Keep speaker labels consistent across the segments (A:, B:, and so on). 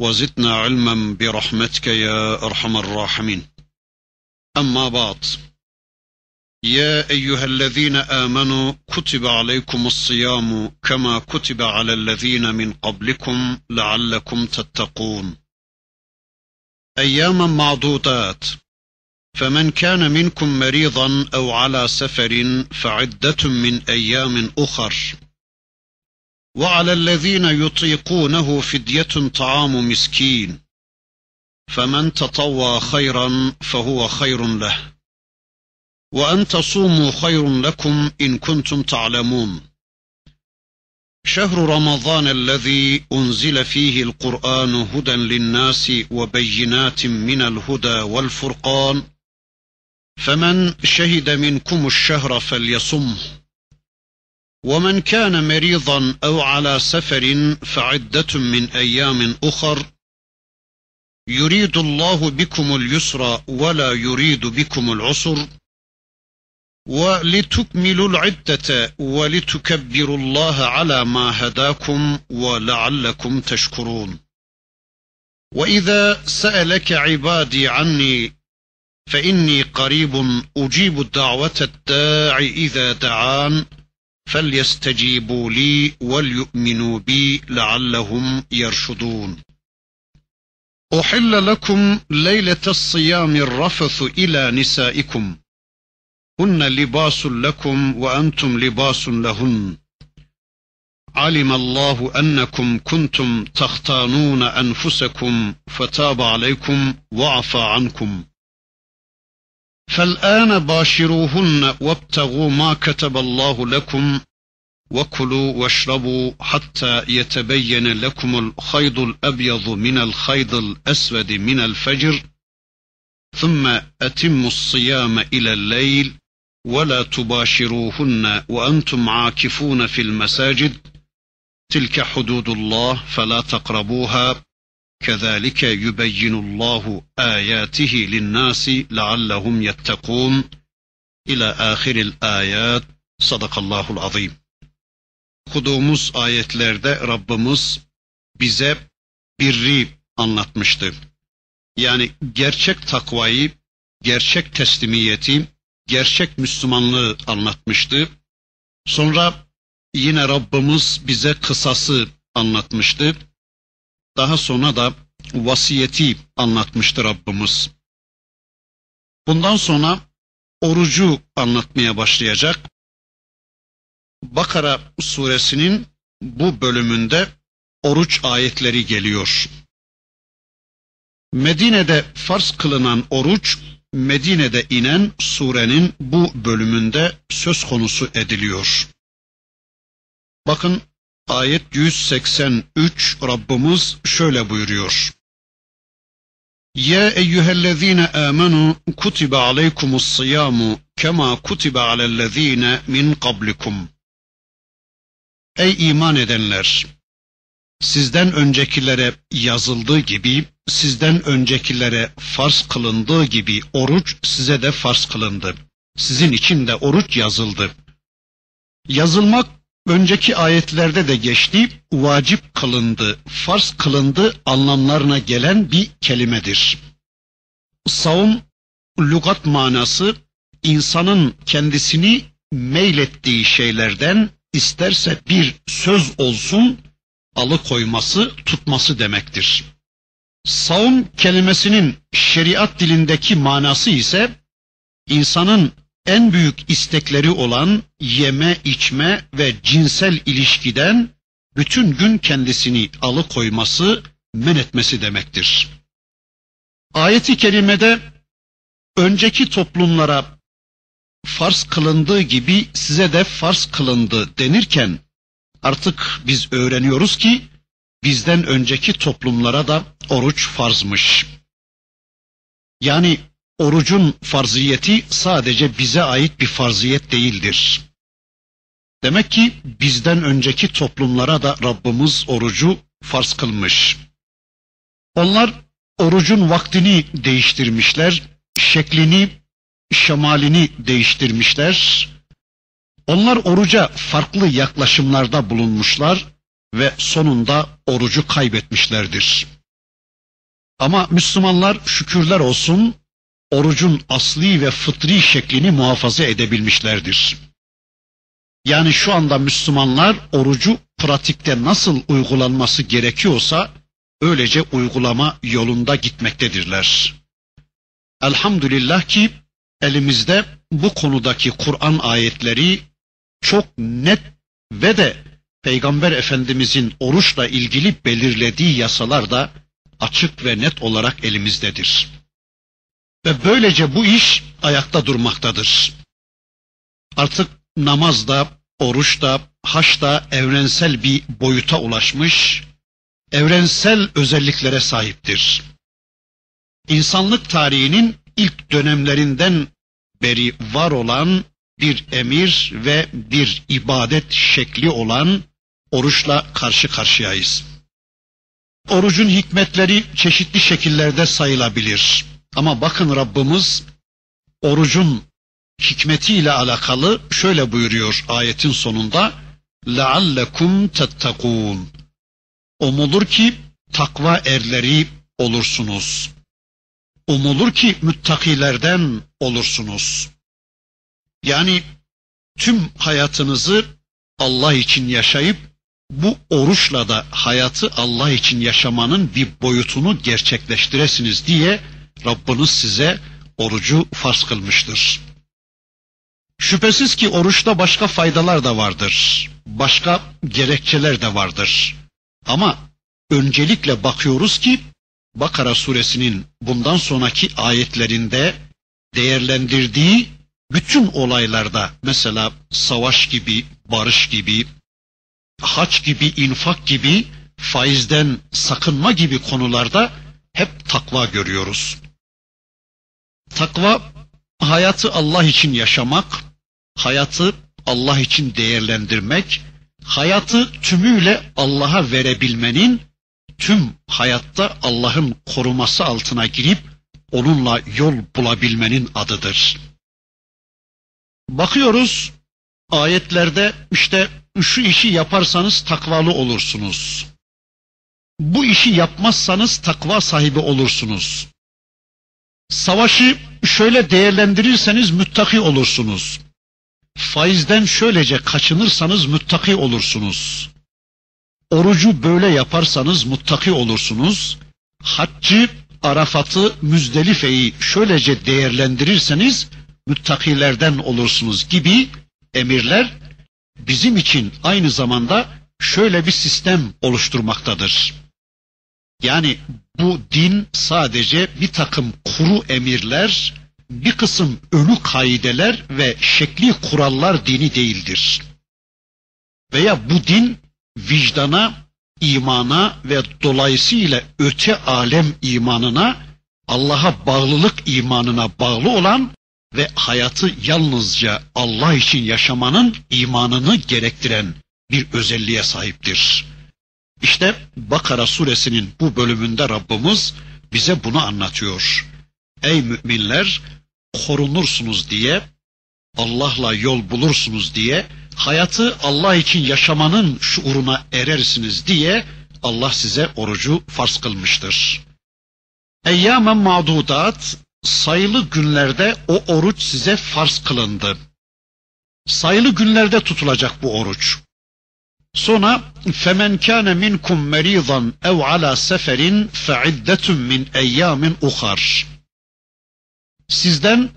A: وزدنا علما برحمتك يا أرحم الراحمين. أما بعد يا أيها الذين آمنوا كتب عليكم الصيام كما كتب على الذين من قبلكم لعلكم تتقون. اياما معدودات فمن كان منكم مريضا أو على سفر فعدة من أيام أخر. وعلى الذين يطيقونه فدية طعام مسكين. فمن تطوى خيرا فهو خير له. وأن تصوموا خير لكم إن كنتم تعلمون. شهر رمضان الذي أنزل فيه القرآن هدى للناس وبينات من الهدى والفرقان. فمن شهد منكم الشهر فليصمه. ومن كان مريضا أو على سفر فعدة من أيام أخر يريد الله بكم اليسر ولا يريد بكم العسر ولتكملوا العدة ولتكبروا الله على ما هداكم ولعلكم تشكرون. وإذا سألك عبادي عني فإني قريب أجيب الدعوة الداع إذا دعان. فليستجيبوا لي وليؤمنوا بي لعلهم يرشدون. أحل لكم ليلة الصيام الرفث إلى نسائكم. هن لباس لكم وأنتم لباس لهن. علم الله أنكم كنتم تختانون أنفسكم فتاب عليكم وعفى عنكم. فالآن باشروهن وابتغوا ما كتب الله لكم وكلوا واشربوا حتى يتبين لكم الخيط الأبيض من الخيط الأسود من الفجر ثم أتموا الصيام إلى الليل ولا تباشروهن وأنتم عاكفون في المساجد. تلك حدود الله فلا تقربوها. Kezalike yubeyyinullahu ayatihi linnasi leallehum yettekûn ila ahiril ayat sadakallahul azim. Okuduğumuz ayetlerde Rabbimiz bize birri anlatmıştı. Yani gerçek takvayı, gerçek teslimiyeti, gerçek Müslümanlığı anlatmıştı. Sonra yine Rabbimiz bize kısası anlatmıştı. Daha sonra da vasiyeti anlatmıştı Rabbimiz. Bundan sonra orucu anlatmaya başlayacak. Bakara suresinin bu bölümünde oruç ayetleri geliyor. Medine'de farz kılınan oruç, Medine'de inen surenin bu bölümünde söz konusu ediliyor. Bakın Ayet 183 Rabbimiz şöyle buyuruyor. Ya eyyühellezine amenu kutibe aleykumus siyamu kema kutibe alellezine min kablikum. Ey iman edenler! Sizden öncekilere yazıldığı gibi, sizden öncekilere farz kılındığı gibi oruç size de farz kılındı. Sizin için de oruç yazıldı. Yazılmak önceki ayetlerde de geçti, vacip kılındı, farz kılındı anlamlarına gelen bir kelimedir. Savun, lügat manası, insanın kendisini meylettiği şeylerden isterse bir söz olsun, alıkoyması, tutması demektir. Savun kelimesinin şeriat dilindeki manası ise, insanın en büyük istekleri olan yeme, içme ve cinsel ilişkiden bütün gün kendisini alıkoyması, men etmesi demektir. Ayeti kerimede önceki toplumlara farz kılındığı gibi size de farz kılındı denirken artık biz öğreniyoruz ki bizden önceki toplumlara da oruç farzmış. Yani orucun farziyeti sadece bize ait bir farziyet değildir. Demek ki bizden önceki toplumlara da Rabbimiz orucu farz kılmış. Onlar orucun vaktini değiştirmişler, şeklini, şemalini değiştirmişler. Onlar oruca farklı yaklaşımlarda bulunmuşlar ve sonunda orucu kaybetmişlerdir. Ama Müslümanlar şükürler olsun orucun asli ve fıtri şeklini muhafaza edebilmişlerdir. Yani şu anda Müslümanlar orucu pratikte nasıl uygulanması gerekiyorsa öylece uygulama yolunda gitmektedirler. Elhamdülillah ki elimizde bu konudaki Kur'an ayetleri çok net ve de Peygamber Efendimizin oruçla ilgili belirlediği yasalar da açık ve net olarak elimizdedir. Ve böylece bu iş ayakta durmaktadır. Artık namaz da, oruç da, haç da evrensel bir boyuta ulaşmış, evrensel özelliklere sahiptir. İnsanlık tarihinin ilk dönemlerinden beri var olan bir emir ve bir ibadet şekli olan oruçla karşı karşıyayız. Orucun hikmetleri çeşitli şekillerde sayılabilir. Ama bakın Rabbimiz orucun hikmetiyle alakalı şöyle buyuruyor ayetin sonunda لَعَلَّكُمْ تَتَّقُونَ Umulur ki takva erleri olursunuz. Umulur ki müttakilerden olursunuz. Yani tüm hayatınızı Allah için yaşayıp bu oruçla da hayatı Allah için yaşamanın bir boyutunu gerçekleştiresiniz diye Rabbiniz size orucu farz kılmıştır. Şüphesiz ki oruçta başka faydalar da vardır. Başka gerekçeler de vardır. Ama öncelikle bakıyoruz ki Bakara suresinin bundan sonraki ayetlerinde değerlendirdiği bütün olaylarda mesela savaş gibi, barış gibi, haç gibi, infak gibi, faizden sakınma gibi konularda hep takva görüyoruz. Takva hayatı Allah için yaşamak, hayatı Allah için değerlendirmek, hayatı tümüyle Allah'a verebilmenin, tüm hayatta Allah'ın koruması altına girip onunla yol bulabilmenin adıdır. Bakıyoruz ayetlerde işte şu işi yaparsanız takvalı olursunuz. Bu işi yapmazsanız takva sahibi olursunuz. Savaşı şöyle değerlendirirseniz müttaki olursunuz. Faizden şöylece kaçınırsanız müttaki olursunuz. Orucu böyle yaparsanız muttaki olursunuz. Haccı, Arafat'ı, Müzdelife'yi şöylece değerlendirirseniz müttakilerden olursunuz gibi emirler bizim için aynı zamanda şöyle bir sistem oluşturmaktadır. Yani bu din sadece bir takım kuru emirler, bir kısım ölü kaideler ve şekli kurallar dini değildir. Veya bu din vicdana, imana ve dolayısıyla öte alem imanına, Allah'a bağlılık imanına bağlı olan ve hayatı yalnızca Allah için yaşamanın imanını gerektiren bir özelliğe sahiptir. İşte Bakara suresinin bu bölümünde Rabbimiz bize bunu anlatıyor. Ey müminler korunursunuz diye, Allah'la yol bulursunuz diye, hayatı Allah için yaşamanın şuuruna erersiniz diye Allah size orucu farz kılmıştır. Eyyamen mağdudat sayılı günlerde o oruç size farz kılındı. Sayılı günlerde tutulacak bu oruç. Sonra kana minkum meridan ev ala seferin fe iddetun min eyyamin uhar. Sizden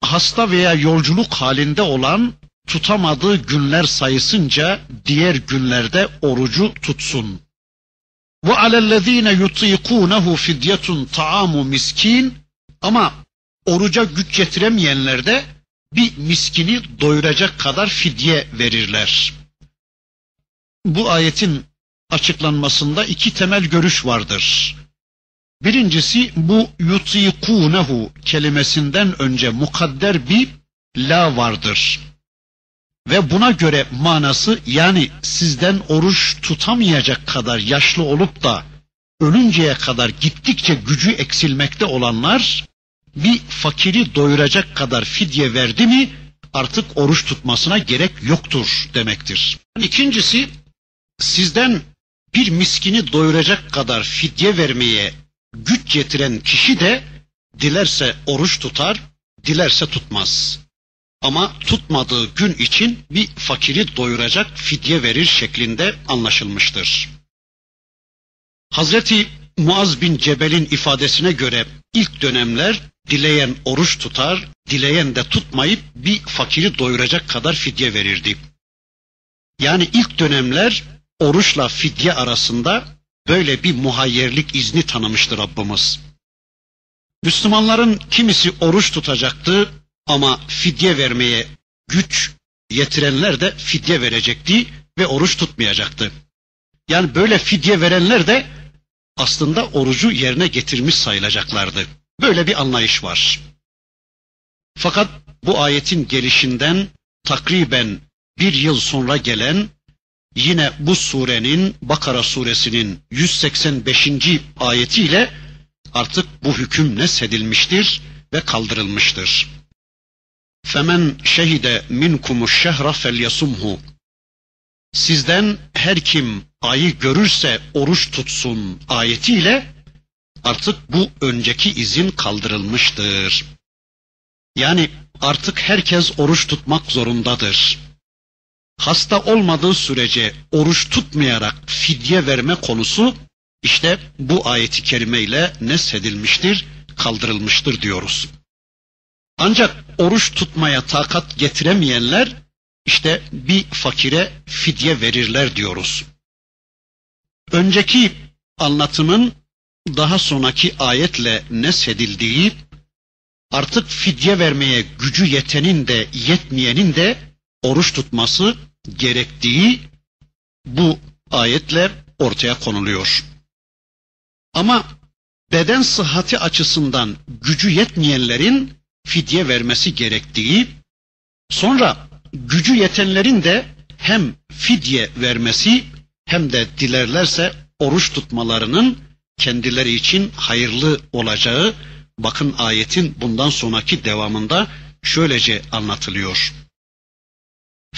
A: hasta veya yolculuk halinde olan tutamadığı günler sayısınca diğer günlerde orucu tutsun. Ve alellezine yutikunehu fidyetun taamu miskin ama oruca güç getiremeyenler de bir miskini doyuracak kadar fidye verirler. Bu ayetin açıklanmasında iki temel görüş vardır. Birincisi bu yutikunehu kelimesinden önce mukadder bir la vardır. Ve buna göre manası yani sizden oruç tutamayacak kadar yaşlı olup da ölünceye kadar gittikçe gücü eksilmekte olanlar bir fakiri doyuracak kadar fidye verdi mi artık oruç tutmasına gerek yoktur demektir. İkincisi sizden bir miskini doyuracak kadar fidye vermeye güç yetiren kişi de dilerse oruç tutar, dilerse tutmaz. Ama tutmadığı gün için bir fakiri doyuracak fidye verir şeklinde anlaşılmıştır. Hazreti Muaz bin Cebel'in ifadesine göre ilk dönemler dileyen oruç tutar, dileyen de tutmayıp bir fakiri doyuracak kadar fidye verirdi. Yani ilk dönemler oruçla fidye arasında böyle bir muhayyerlik izni tanımıştır Rabbimiz. Müslümanların kimisi oruç tutacaktı ama fidye vermeye güç yetirenler de fidye verecekti ve oruç tutmayacaktı. Yani böyle fidye verenler de aslında orucu yerine getirmiş sayılacaklardı. Böyle bir anlayış var. Fakat bu ayetin gelişinden takriben bir yıl sonra gelen yine bu surenin Bakara suresinin 185. ayetiyle artık bu hüküm nesedilmiştir ve kaldırılmıştır. Femen şehide minkumuş şehra felyasumhu. Sizden her kim ayı görürse oruç tutsun ayetiyle artık bu önceki izin kaldırılmıştır. Yani artık herkes oruç tutmak zorundadır. Hasta olmadığı sürece oruç tutmayarak fidye verme konusu işte bu ayeti kerimeyle nesedilmiştir, kaldırılmıştır diyoruz. Ancak oruç tutmaya takat getiremeyenler işte bir fakire fidye verirler diyoruz. Önceki anlatımın daha sonraki ayetle nesedildiği artık fidye vermeye gücü yetenin de yetmeyenin de oruç tutması gerektiği bu ayetle ortaya konuluyor. Ama beden sıhhati açısından gücü yetmeyenlerin fidye vermesi gerektiği, sonra gücü yetenlerin de hem fidye vermesi hem de dilerlerse oruç tutmalarının kendileri için hayırlı olacağı bakın ayetin bundan sonraki devamında şöylece anlatılıyor.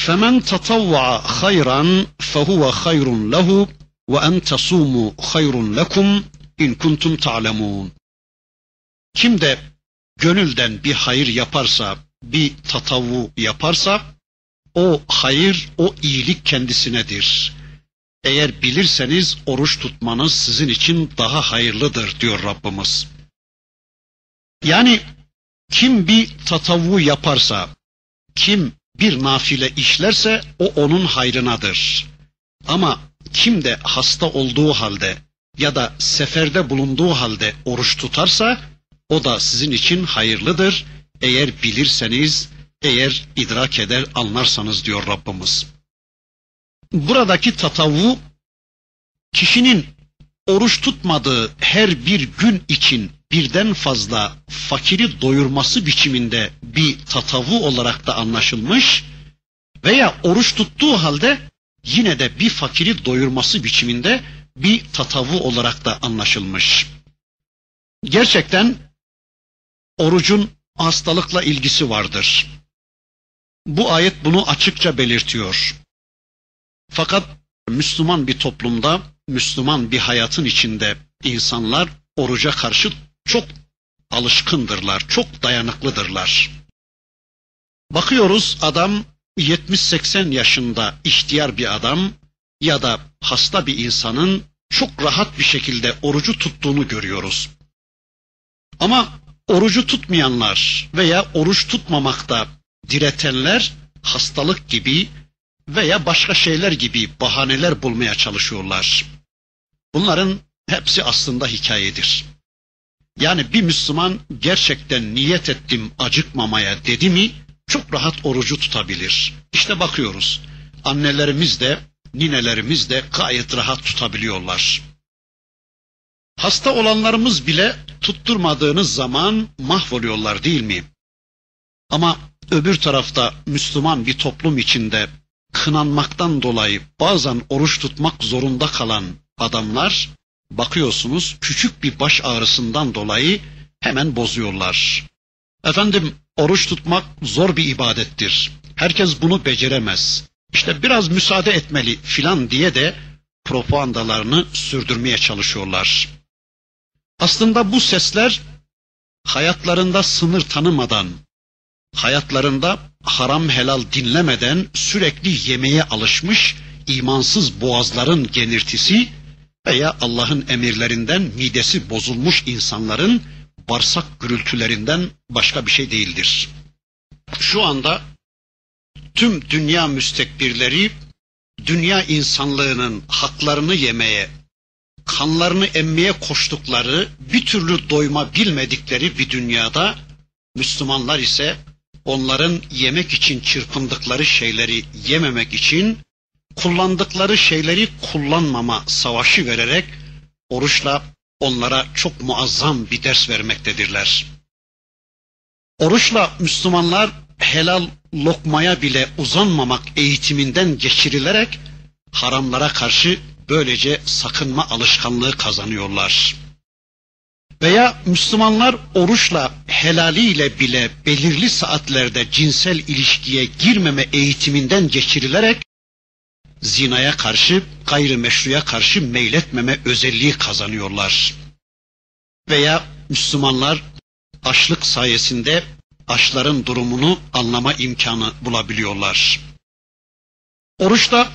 A: فَمَنْ تَطَوَّعَ خَيْرًا فَهُوَ خَيْرٌ لَهُ وَاَنْ تَصُومُوا خَيْرٌ لَكُمْ اِنْ كُنْتُمْ تَعْلَمُونَ Kim de gönülden bir hayır yaparsa, bir tatavu yaparsa, o hayır, o iyilik kendisinedir. Eğer bilirseniz oruç tutmanız sizin için daha hayırlıdır diyor Rabbimiz. Yani kim bir tatavu yaparsa, kim bir nafile işlerse o onun hayrınadır. Ama kim de hasta olduğu halde ya da seferde bulunduğu halde oruç tutarsa o da sizin için hayırlıdır. Eğer bilirseniz, eğer idrak eder, anlarsanız diyor Rabbimiz. Buradaki tatavu kişinin oruç tutmadığı her bir gün için birden fazla fakiri doyurması biçiminde bir tatavu olarak da anlaşılmış veya oruç tuttuğu halde yine de bir fakiri doyurması biçiminde bir tatavu olarak da anlaşılmış. Gerçekten orucun hastalıkla ilgisi vardır. Bu ayet bunu açıkça belirtiyor. Fakat Müslüman bir toplumda, Müslüman bir hayatın içinde insanlar oruca karşı çok alışkındırlar, çok dayanıklıdırlar. Bakıyoruz adam 70-80 yaşında ihtiyar bir adam ya da hasta bir insanın çok rahat bir şekilde orucu tuttuğunu görüyoruz. Ama orucu tutmayanlar veya oruç tutmamakta diretenler hastalık gibi veya başka şeyler gibi bahaneler bulmaya çalışıyorlar. Bunların hepsi aslında hikayedir. Yani bir Müslüman gerçekten niyet ettim acıkmamaya dedi mi çok rahat orucu tutabilir. İşte bakıyoruz annelerimiz de ninelerimiz de gayet rahat tutabiliyorlar. Hasta olanlarımız bile tutturmadığınız zaman mahvoluyorlar değil mi? Ama öbür tarafta Müslüman bir toplum içinde kınanmaktan dolayı bazen oruç tutmak zorunda kalan adamlar bakıyorsunuz küçük bir baş ağrısından dolayı hemen bozuyorlar. Efendim oruç tutmak zor bir ibadettir. Herkes bunu beceremez. İşte biraz müsaade etmeli filan diye de propagandalarını sürdürmeye çalışıyorlar. Aslında bu sesler hayatlarında sınır tanımadan, hayatlarında haram helal dinlemeden sürekli yemeye alışmış imansız boğazların genirtisi veya Allah'ın emirlerinden midesi bozulmuş insanların bağırsak gürültülerinden başka bir şey değildir. Şu anda tüm dünya müstekbirleri dünya insanlığının haklarını yemeye, kanlarını emmeye koştukları, bir türlü doyma bilmedikleri bir dünyada Müslümanlar ise onların yemek için çırpındıkları şeyleri yememek için kullandıkları şeyleri kullanmama savaşı vererek oruçla onlara çok muazzam bir ders vermektedirler. Oruçla Müslümanlar helal lokmaya bile uzanmamak eğitiminden geçirilerek haramlara karşı böylece sakınma alışkanlığı kazanıyorlar. Veya Müslümanlar oruçla helaliyle bile belirli saatlerde cinsel ilişkiye girmeme eğitiminden geçirilerek zinaya karşı, gayrimeşruya karşı meyletmeme özelliği kazanıyorlar. Veya Müslümanlar açlık sayesinde açların durumunu anlama imkanı bulabiliyorlar. Oruçta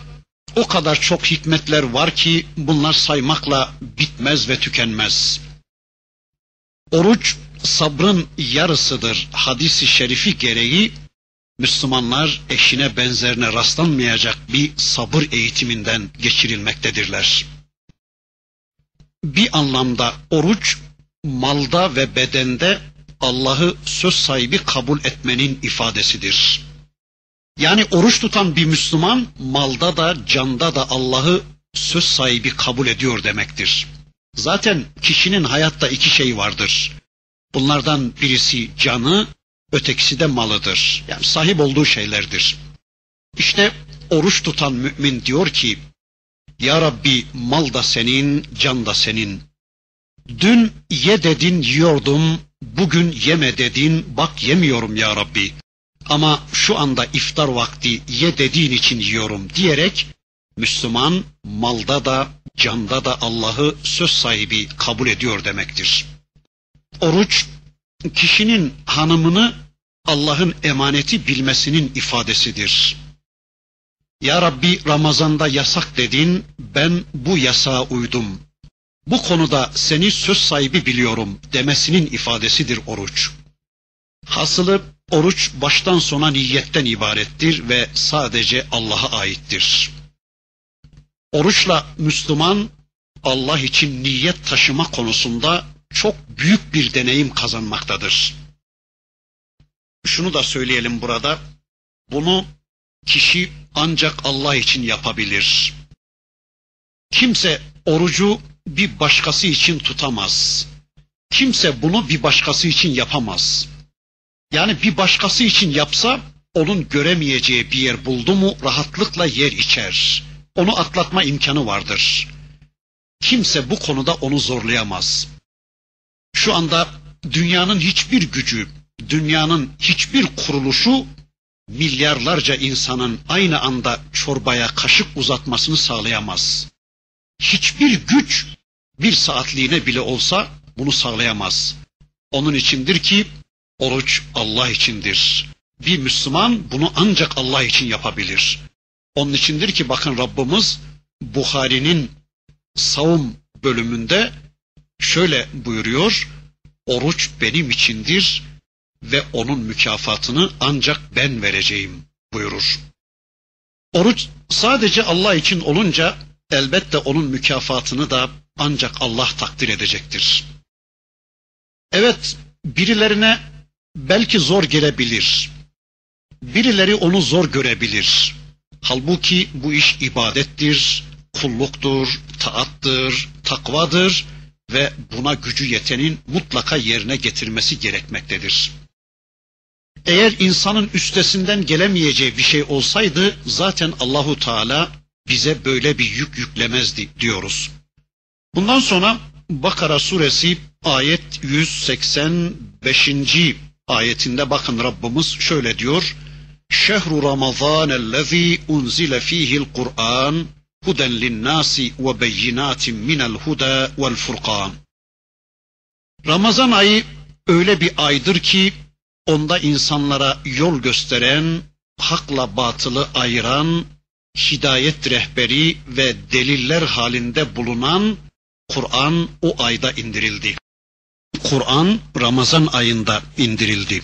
A: o kadar çok hikmetler var ki bunlar saymakla bitmez ve tükenmez. Oruç sabrın yarısıdır hadisi şerifi gereği Müslümanlar eşine benzerine rastlanmayacak bir sabır eğitiminden geçirilmektedirler. Bir anlamda oruç malda ve bedende Allah'ı söz sahibi kabul etmenin ifadesidir. Yani oruç tutan bir Müslüman malda da canda da Allah'ı söz sahibi kabul ediyor demektir. Zaten kişinin hayatta iki şey vardır. Bunlardan birisi canı, ötekisi de malıdır. Yani sahip olduğu şeylerdir. İşte oruç tutan mümin diyor ki, Ya Rabbi mal da senin, can da senin. Dün ye dedin yiyordum, bugün yeme dedin, bak yemiyorum ya Rabbi. Ama şu anda iftar vakti ye dediğin için yiyorum diyerek Müslüman malda da canda da Allah'ı söz sahibi kabul ediyor demektir. Oruç kişinin hanımını Allah'ın emaneti bilmesinin ifadesidir. Ya Rabbi Ramazan'da yasak dedin, ben bu yasağa uydum. Bu konuda seni söz sahibi biliyorum demesinin ifadesidir oruç. Hasılı oruç baştan sona niyetten ibarettir ve sadece Allah'a aittir. Oruçla Müslüman Allah için niyet taşıma konusunda çok büyük bir deneyim kazanmaktadır. Şunu da söyleyelim burada. Bunu kişi ancak Allah için yapabilir. Kimse orucu bir başkası için tutamaz. Kimse bunu bir başkası için yapamaz. Yani bir başkası için yapsa onun göremeyeceği bir yer buldu mu rahatlıkla yer içer. Onu atlatma imkanı vardır. Kimse bu konuda onu zorlayamaz. Şu anda dünyanın hiçbir gücü, dünyanın hiçbir kuruluşu milyarlarca insanın aynı anda çorbaya kaşık uzatmasını sağlayamaz. Hiçbir güç bir saatliğine bile olsa bunu sağlayamaz. Onun içindir ki oruç Allah içindir. Bir Müslüman bunu ancak Allah için yapabilir. Onun içindir ki bakın Rabbimiz Buhari'nin savun bölümünde şöyle buyuruyor. Oruç benim içindir ve onun mükafatını ancak ben vereceğim buyurur. Oruç sadece Allah için olunca elbette onun mükafatını da ancak Allah takdir edecektir. Evet, birilerine belki zor gelebilir. Birileri onu zor görebilir. Halbuki bu iş ibadettir, kulluktur, taattır, takvadır ve buna gücü yetenin mutlaka yerine getirmesi gerekmektedir. Eğer insanın üstesinden gelemeyeceği bir şey olsaydı zaten Allahu Teala bize böyle bir yük yüklemezdi diyoruz. Bundan sonra Bakara suresi ayet 185. ayetinde bakın Rabbimiz şöyle diyor. Şehru Ramazan ellezî unzile fîhil Kur'an huden linnâsi ve beyinatin minel huda vel furkan. Ramazan ayı öyle bir aydır ki onda insanlara yol gösteren, hakla batılı ayıran, hidayet rehberi ve deliller halinde bulunan Kur'an o ayda indirildi. Kur'an Ramazan ayında indirildi.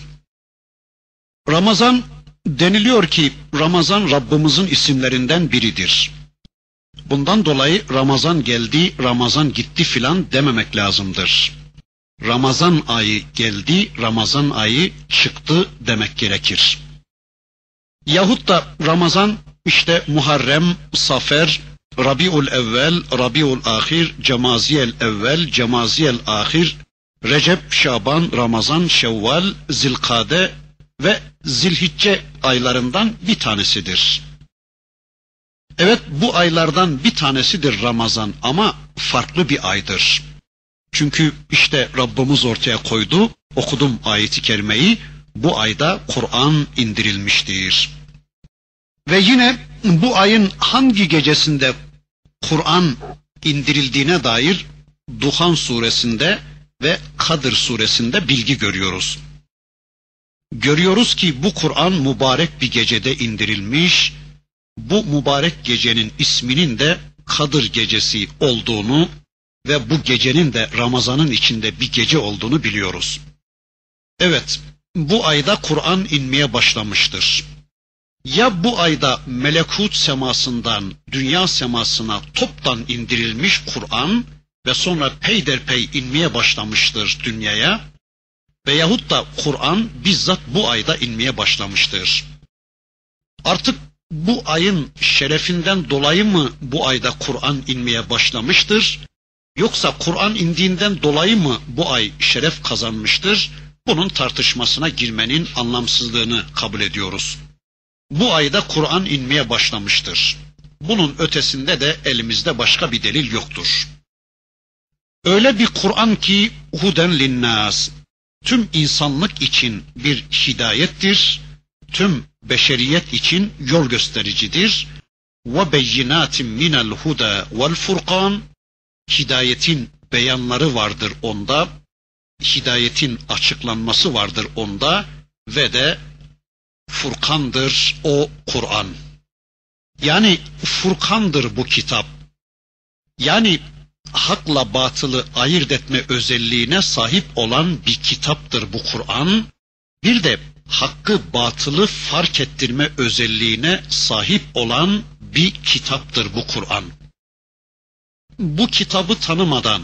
A: Ramazan deniliyor ki Ramazan Rabbimizin isimlerinden biridir. Bundan dolayı Ramazan geldi, Ramazan gitti filan dememek lazımdır. Ramazan ayı geldi, Ramazan ayı çıktı demek gerekir. Yahut da Ramazan işte Muharrem, Safer, Rabiul Evvel, Rabiul Ahir, Cemaziyel Evvel, Cemaziyel Ahir, Recep, Şaban, Ramazan, Şevval, Zilkade ve Zilhicce aylarından bir tanesidir. Evet bu aylardan bir tanesidir Ramazan ama farklı bir aydır. Çünkü işte Rabbimiz ortaya koydu, okudum ayeti kerimeyi, bu ayda Kur'an indirilmiştir. Ve yine bu ayın hangi gecesinde Kur'an indirildiğine dair Duhan suresinde ve Kadir suresinde bilgi görüyoruz. Görüyoruz ki bu Kur'an mübarek bir gecede indirilmiş, bu mübarek gecenin isminin de Kadir gecesi olduğunu ve bu gecenin de Ramazan'ın içinde bir gece olduğunu biliyoruz. Evet, bu ayda Kur'an inmeye başlamıştır. Ya bu ayda melekut semasından dünya semasına toptan indirilmiş Kur'an ve sonra peyderpey inmeye başlamıştır dünyaya veyahut da Kur'an bizzat bu ayda inmeye başlamıştır. Artık bu ayın şerefinden dolayı mı bu ayda Kur'an inmeye başlamıştır? Yoksa Kur'an indiğinden dolayı mı bu ay şeref kazanmıştır? Bunun tartışmasına girmenin anlamsızlığını kabul ediyoruz. Bu ayda Kur'an inmeye başlamıştır. Bunun ötesinde de elimizde başka bir delil yoktur. Öyle bir Kur'an ki huden linnas, tüm insanlık için bir hidayettir, tüm beşeriyet için yol göstericidir. Ve beyinatin minel huda vel furkan, hidayetin beyanları vardır onda, hidayetin açıklanması vardır onda ve de Furkandır o Kur'an. Yani Furkandır bu kitap. Yani hakla batılı ayırt etme özelliğine sahip olan bir kitaptır bu Kur'an. Bir de hakkı batılı fark ettirme özelliğine sahip olan bir kitaptır bu Kur'an. Bu kitabı tanımadan,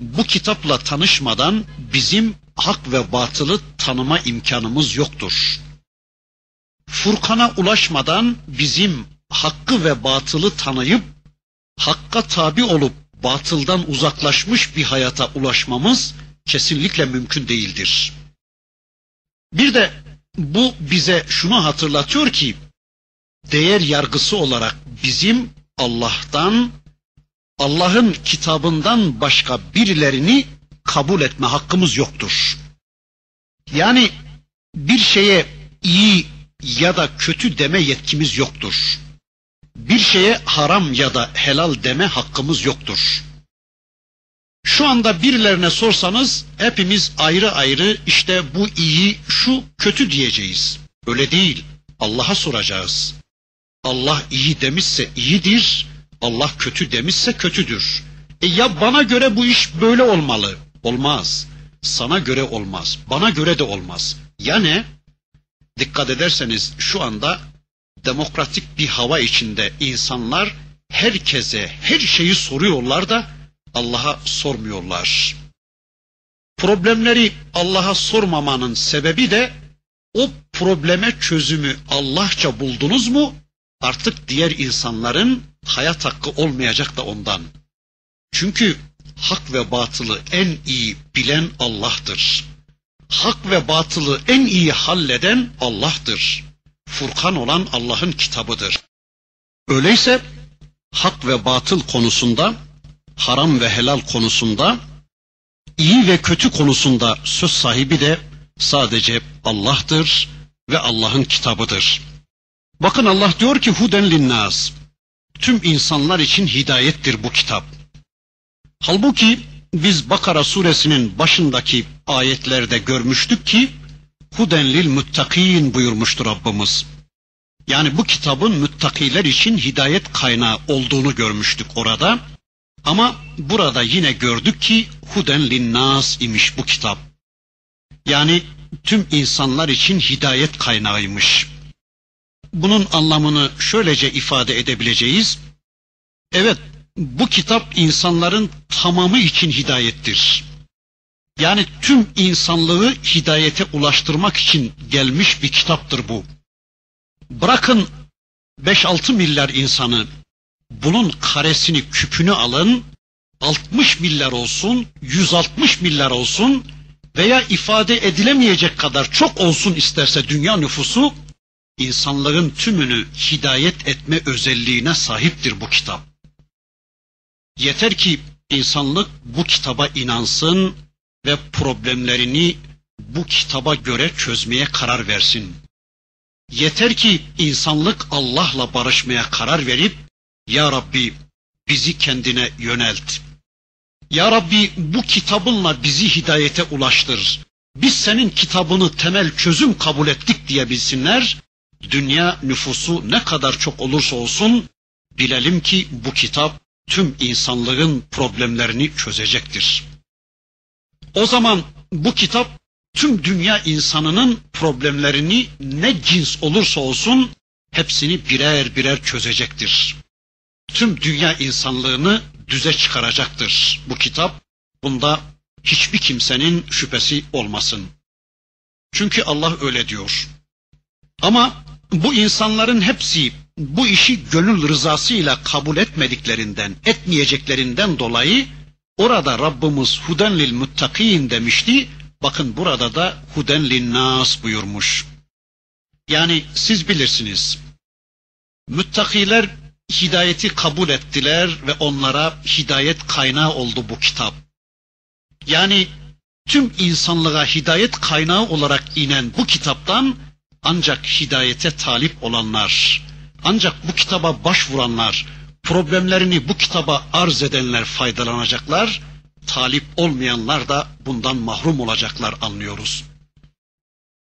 A: bu kitapla tanışmadan bizim hak ve batılı tanıma imkanımız yoktur. Furkan'a ulaşmadan bizim hakkı ve batılı tanıyıp hakka tabi olup batıldan uzaklaşmış bir hayata ulaşmamız kesinlikle mümkün değildir. Bir de bu bize şunu hatırlatıyor ki değer yargısı olarak bizim Allah'tan Allah'ın kitabından başka birilerini kabul etme hakkımız yoktur. Yani bir şeye iyi ya da kötü deme yetkimiz yoktur. Bir şeye haram ya da helal deme hakkımız yoktur. Şu anda birilerine sorsanız hepimiz ayrı ayrı işte bu iyi, şu kötü diyeceğiz. Öyle değil. Allah'a soracağız. Allah iyi demişse iyidir, Allah kötü demişse kötüdür. E ya bana göre bu iş böyle olmalı. Olmaz. Sana göre olmaz. Bana göre de olmaz. Ya ne? Dikkat ederseniz şu anda demokratik bir hava içinde insanlar herkese her şeyi soruyorlar da Allah'a sormuyorlar. Problemleri Allah'a sormamanın sebebi de o probleme çözümü Allahça buldunuz mu? Artık diğer insanların hayat hakkı olmayacak da ondan. Çünkü hak ve batılı en iyi bilen Allah'tır. Hak ve batılı en iyi halleden Allah'tır. Furkan olan Allah'ın kitabıdır. Öyleyse hak ve batıl konusunda, haram ve helal konusunda, iyi ve kötü konusunda söz sahibi de sadece Allah'tır ve Allah'ın kitabıdır. Bakın Allah diyor ki huden linnas. Tüm insanlar için hidayettir bu kitap. Halbuki biz Bakara suresinin başındaki ayetlerde görmüştük ki huden lil muttakin buyurmuştur Rabbimiz. Yani bu kitabın müttakiler için hidayet kaynağı olduğunu görmüştük orada. Ama burada yine gördük ki huden linnas imiş bu kitap. Yani tüm insanlar için hidayet kaynağıymış. Bunun anlamını şöylece ifade edebileceğiz. Evet, bu kitap insanların tamamı için hidayettir. Yani tüm insanlığı hidayete ulaştırmak için gelmiş bir kitaptır bu. Bırakın 5-6 milyar insanı bunun karesini küpünü alın 60 milyar olsun 160 milyar olsun veya ifade edilemeyecek kadar çok olsun isterse dünya nüfusu insanların tümünü hidayet etme özelliğine sahiptir bu kitap. Yeter ki insanlık bu kitaba inansın ve problemlerini bu kitaba göre çözmeye karar versin. Yeter ki insanlık Allah'la barışmaya karar verip Ya Rabbi bizi kendine yönelt. Ya Rabbi bu kitabınla bizi hidayete ulaştır. Biz senin kitabını temel çözüm kabul ettik diyebilsinler. Dünya nüfusu ne kadar çok olursa olsun bilelim ki bu kitap tüm insanlığın problemlerini çözecektir. O zaman bu kitap tüm dünya insanının problemlerini ne cins olursa olsun hepsini birer birer çözecektir. Tüm dünya insanlığını düze çıkaracaktır bu kitap. Bunda hiçbir kimsenin şüphesi olmasın. Çünkü Allah öyle diyor. Ama bu insanların hepsi bu işi gönül rızasıyla kabul etmediklerinden, etmeyeceklerinden dolayı orada Rabbimiz huden lil muttakin demişti. Bakın burada da huden lin nas buyurmuş. Yani siz bilirsiniz. Müttakiler hidayeti kabul ettiler ve onlara hidayet kaynağı oldu bu kitap. Yani tüm insanlığa hidayet kaynağı olarak inen bu kitaptan ancak hidayete talip olanlar, ancak bu kitaba başvuranlar, problemlerini bu kitaba arz edenler faydalanacaklar, talip olmayanlar da bundan mahrum olacaklar anlıyoruz.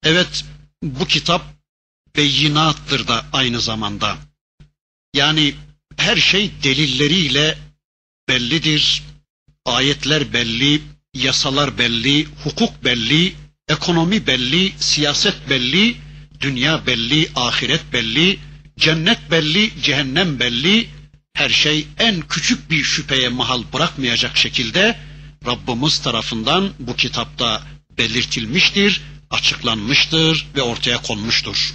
A: Evet, bu kitap beyinattır da aynı zamanda. Yani her şey delilleriyle bellidir. Ayetler belli, yasalar belli, hukuk belli, ekonomi belli, siyaset belli, dünya belli, ahiret belli, cennet belli, cehennem belli. Her şey en küçük bir şüpheye mahal bırakmayacak şekilde Rabbimiz tarafından bu kitapta belirtilmiştir, açıklanmıştır ve ortaya konmuştur.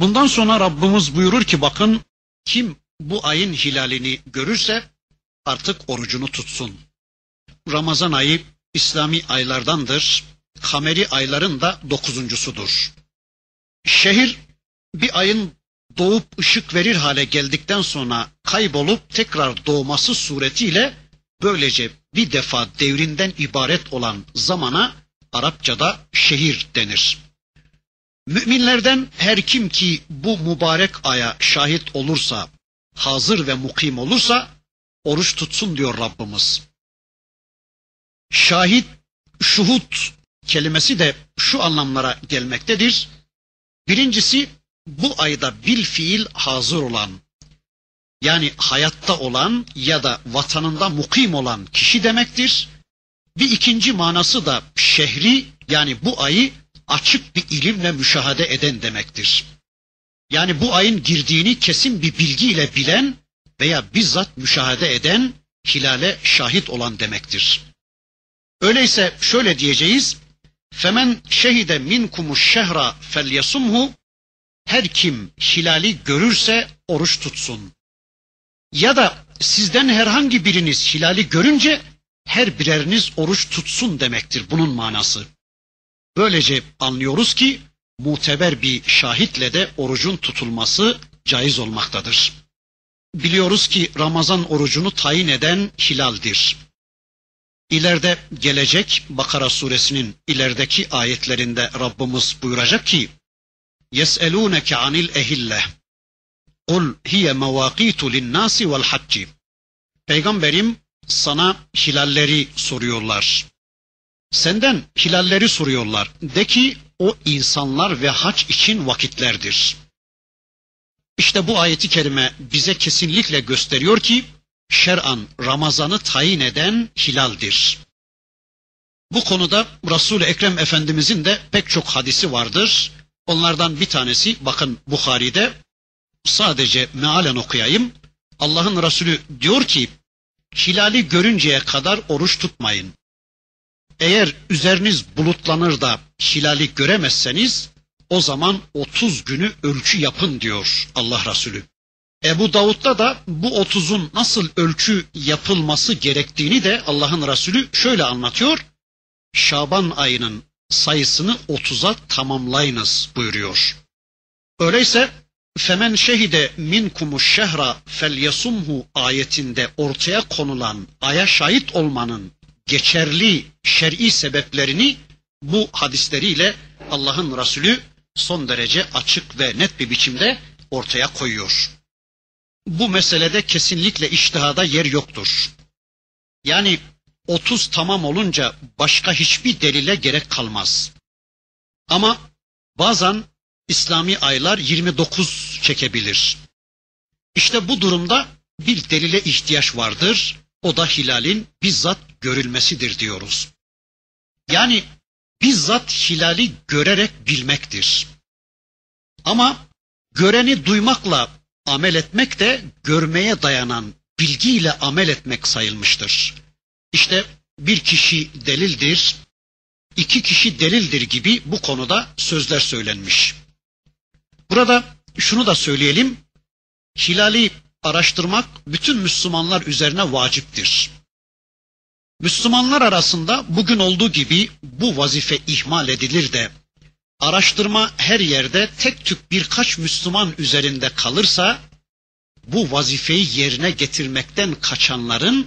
A: Bundan sonra Rabbimiz buyurur ki bakın kim bu ayın hilalini görürse artık orucunu tutsun. Ramazan ayı İslami aylardandır. Kameri ayların da dokuzuncusudur. Şehir bir ayın doğup ışık verir hale geldikten sonra kaybolup tekrar doğması suretiyle böylece bir defa devrinden ibaret olan zamana Arapçada şehir denir. Müminlerden her kim ki bu mübarek aya şahit olursa, hazır ve mukim olursa oruç tutsun diyor Rabbimiz. Şahit, şuhut kelimesi de şu anlamlara gelmektedir. Birincisi bu ayda bil fiil hazır olan, yani hayatta olan ya da vatanında mukim olan kişi demektir. Bir ikinci manası da şehri yani bu ayı açık bir ilimle müşahede eden demektir. Yani bu ayın girdiğini kesin bir bilgiyle bilen veya bizzat müşahede eden, hilale şahit olan demektir. Öyleyse şöyle diyeceğiz. Femen şehide minkumuş şehra felyasumhu her kim hilali görürse oruç tutsun. Ya da sizden herhangi biriniz hilali görünce her bireriniz oruç tutsun demektir bunun manası. Böylece anlıyoruz ki muteber bir şahitle de orucun tutulması caiz olmaktadır. Biliyoruz ki Ramazan orucunu tayin eden hilaldir. İleride gelecek Bakara suresinin ilerideki ayetlerinde Rabbimiz buyuracak ki يَسْأَلُونَكَ عَنِ الْاَهِلَّةِ قُلْ هِيَ مَوَاقِيتُ لِلنَّاسِ وَالْحَجِّ Peygamberim sana hilalleri soruyorlar. Senden hilalleri soruyorlar. De ki o insanlar ve hac için vakitlerdir. İşte bu ayeti kerime bize kesinlikle gösteriyor ki şer'an Ramazan'ı tayin eden hilaldir. Bu konuda Resul-i Ekrem Efendimizin de pek çok hadisi vardır. Onlardan bir tanesi bakın Bukhari'de sadece mealen okuyayım. Allah'ın Resulü diyor ki hilali görünceye kadar oruç tutmayın. Eğer üzeriniz bulutlanır da hilali göremezseniz o zaman 30 günü ölçü yapın diyor Allah Resulü. Ebu Davud'da da bu 30'un nasıl ölçü yapılması gerektiğini de Allah'ın Resulü şöyle anlatıyor. Şaban ayının sayısını 30'a tamamlayınız buyuruyor. Öyleyse femen şehide minkumu şehra felyasumhu ayetinde ortaya konulan aya şahit olmanın geçerli şer'i sebeplerini bu hadisleriyle Allah'ın Resulü son derece açık ve net bir biçimde ortaya koyuyor. Bu meselede kesinlikle iştihada yer yoktur. Yani 30 tamam olunca başka hiçbir delile gerek kalmaz. Ama bazen İslami aylar 29 çekebilir. İşte bu durumda bir delile ihtiyaç vardır. O da hilalin bizzat görülmesidir diyoruz. Yani bizzat hilali görerek bilmektir. Ama göreni duymakla amel etmek de görmeye dayanan bilgiyle amel etmek sayılmıştır. İşte bir kişi delildir, iki kişi delildir gibi bu konuda sözler söylenmiş. Burada şunu da söyleyelim, hilali araştırmak bütün Müslümanlar üzerine vaciptir. Müslümanlar arasında bugün olduğu gibi bu vazife ihmal edilir de araştırma her yerde tek tük birkaç Müslüman üzerinde kalırsa bu vazifeyi yerine getirmekten kaçanların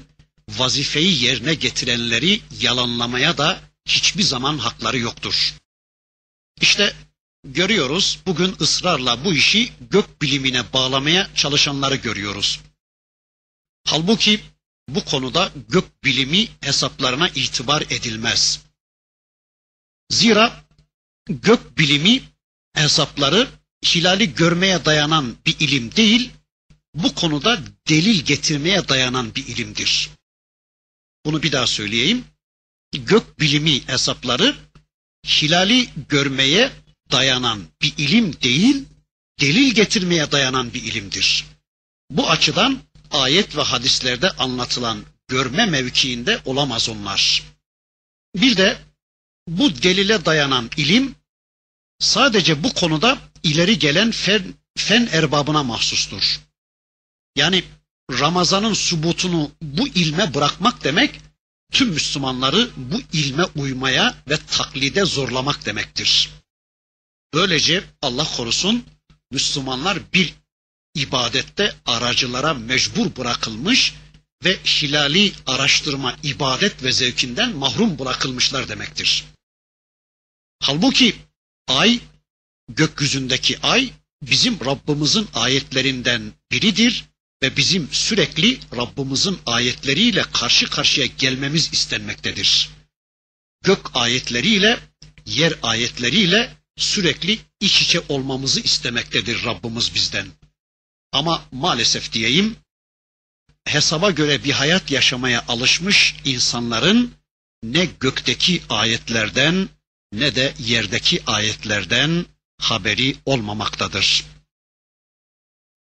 A: vazifeyi yerine getirenleri yalanlamaya da hiçbir zaman hakları yoktur. İşte görüyoruz bugün ısrarla bu işi gök bilimine bağlamaya çalışanları görüyoruz. Halbuki bu konuda gök bilimi hesaplarına itibar edilmez. Zira gök bilimi hesapları hilali görmeye dayanan bir ilim değil, bu konuda delil getirmeye dayanan bir ilimdir. Bunu bir daha söyleyeyim. Gök bilimi hesapları hilali görmeye dayanan bir ilim değil, delil getirmeye dayanan bir ilimdir. Bu açıdan ayet ve hadislerde anlatılan görme mevkiinde olamaz onlar. Bir de bu delile dayanan ilim sadece bu konuda ileri gelen fen, fen erbabına mahsustur. Yani Ramazan'ın subutunu bu ilme bırakmak demek tüm Müslümanları bu ilme uymaya ve taklide zorlamak demektir. Böylece Allah korusun Müslümanlar bir ibadette aracılara mecbur bırakılmış ve hilali araştırma ibadet ve zevkinden mahrum bırakılmışlar demektir. Halbuki ay, gökyüzündeki ay bizim Rabbimizin ayetlerinden biridir ve bizim sürekli Rabbimizin ayetleriyle karşı karşıya gelmemiz istenmektedir. Gök ayetleriyle, yer ayetleriyle sürekli iç içe olmamızı istemektedir Rabbimiz bizden. Ama maalesef diyeyim, hesaba göre bir hayat yaşamaya alışmış insanların ne gökteki ayetlerden ne de yerdeki ayetlerden haberi olmamaktadır.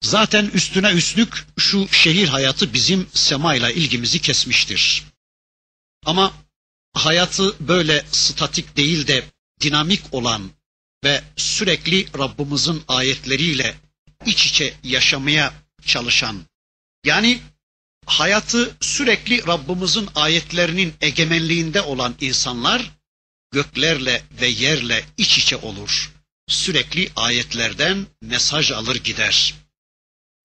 A: Zaten üstüne üstlük şu şehir hayatı bizim semayla ilgimizi kesmiştir. Ama hayatı böyle statik değil de dinamik olan ve sürekli Rabbimizin ayetleriyle iç içe yaşamaya çalışan yani hayatı sürekli Rabbimizin ayetlerinin egemenliğinde olan insanlar göklerle ve yerle iç içe olur. Sürekli ayetlerden mesaj alır gider.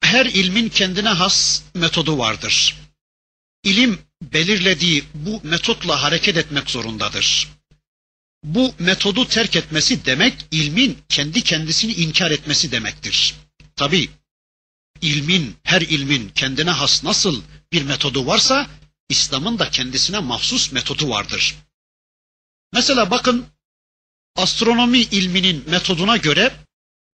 A: Her ilmin kendine has metodu vardır. İlim belirlediği bu metotla hareket etmek zorundadır. Bu metodu terk etmesi demek ilmin kendi kendisini inkar etmesi demektir. Tabi ilmin, her ilmin kendine has nasıl bir metodu varsa İslam'ın da kendisine mahsus metodu vardır. Mesela bakın astronomi ilminin metoduna göre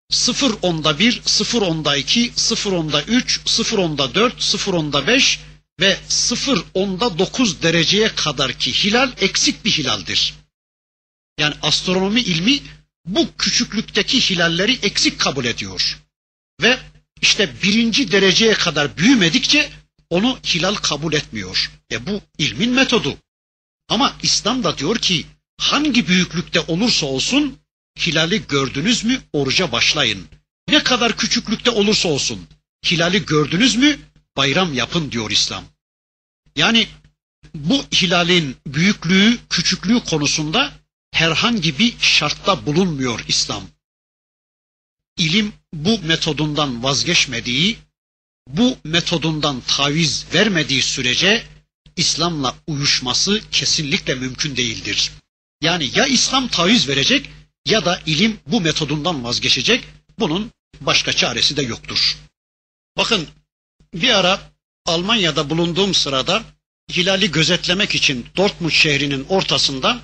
A: 0 onda 1, 0 onda 2, 0 onda 3, 0 onda 4, 0 onda 5 ve 0 onda 9 dereceye kadar ki hilal eksik bir hilaldir. Yani astronomi ilmi bu küçüklükteki hilalleri eksik kabul ediyor. Ve işte birinci dereceye kadar büyümedikçe onu hilal kabul etmiyor. E bu ilmin metodu. Ama İslam da diyor ki hangi büyüklükte olursa olsun hilali gördünüz mü oruca başlayın. Ne kadar küçüklükte olursa olsun hilali gördünüz mü bayram yapın diyor İslam. Yani bu hilalin büyüklüğü, küçüklüğü konusunda herhangi bir şartta bulunmuyor İslam. İlim bu metodundan vazgeçmediği, bu metodundan taviz vermediği sürece İslam'la uyuşması kesinlikle mümkün değildir. Yani ya İslam taviz verecek ya da ilim bu metodundan vazgeçecek. Bunun başka çaresi de yoktur. Bakın bir ara Almanya'da bulunduğum sırada hilali gözetlemek için Dortmund şehrinin ortasında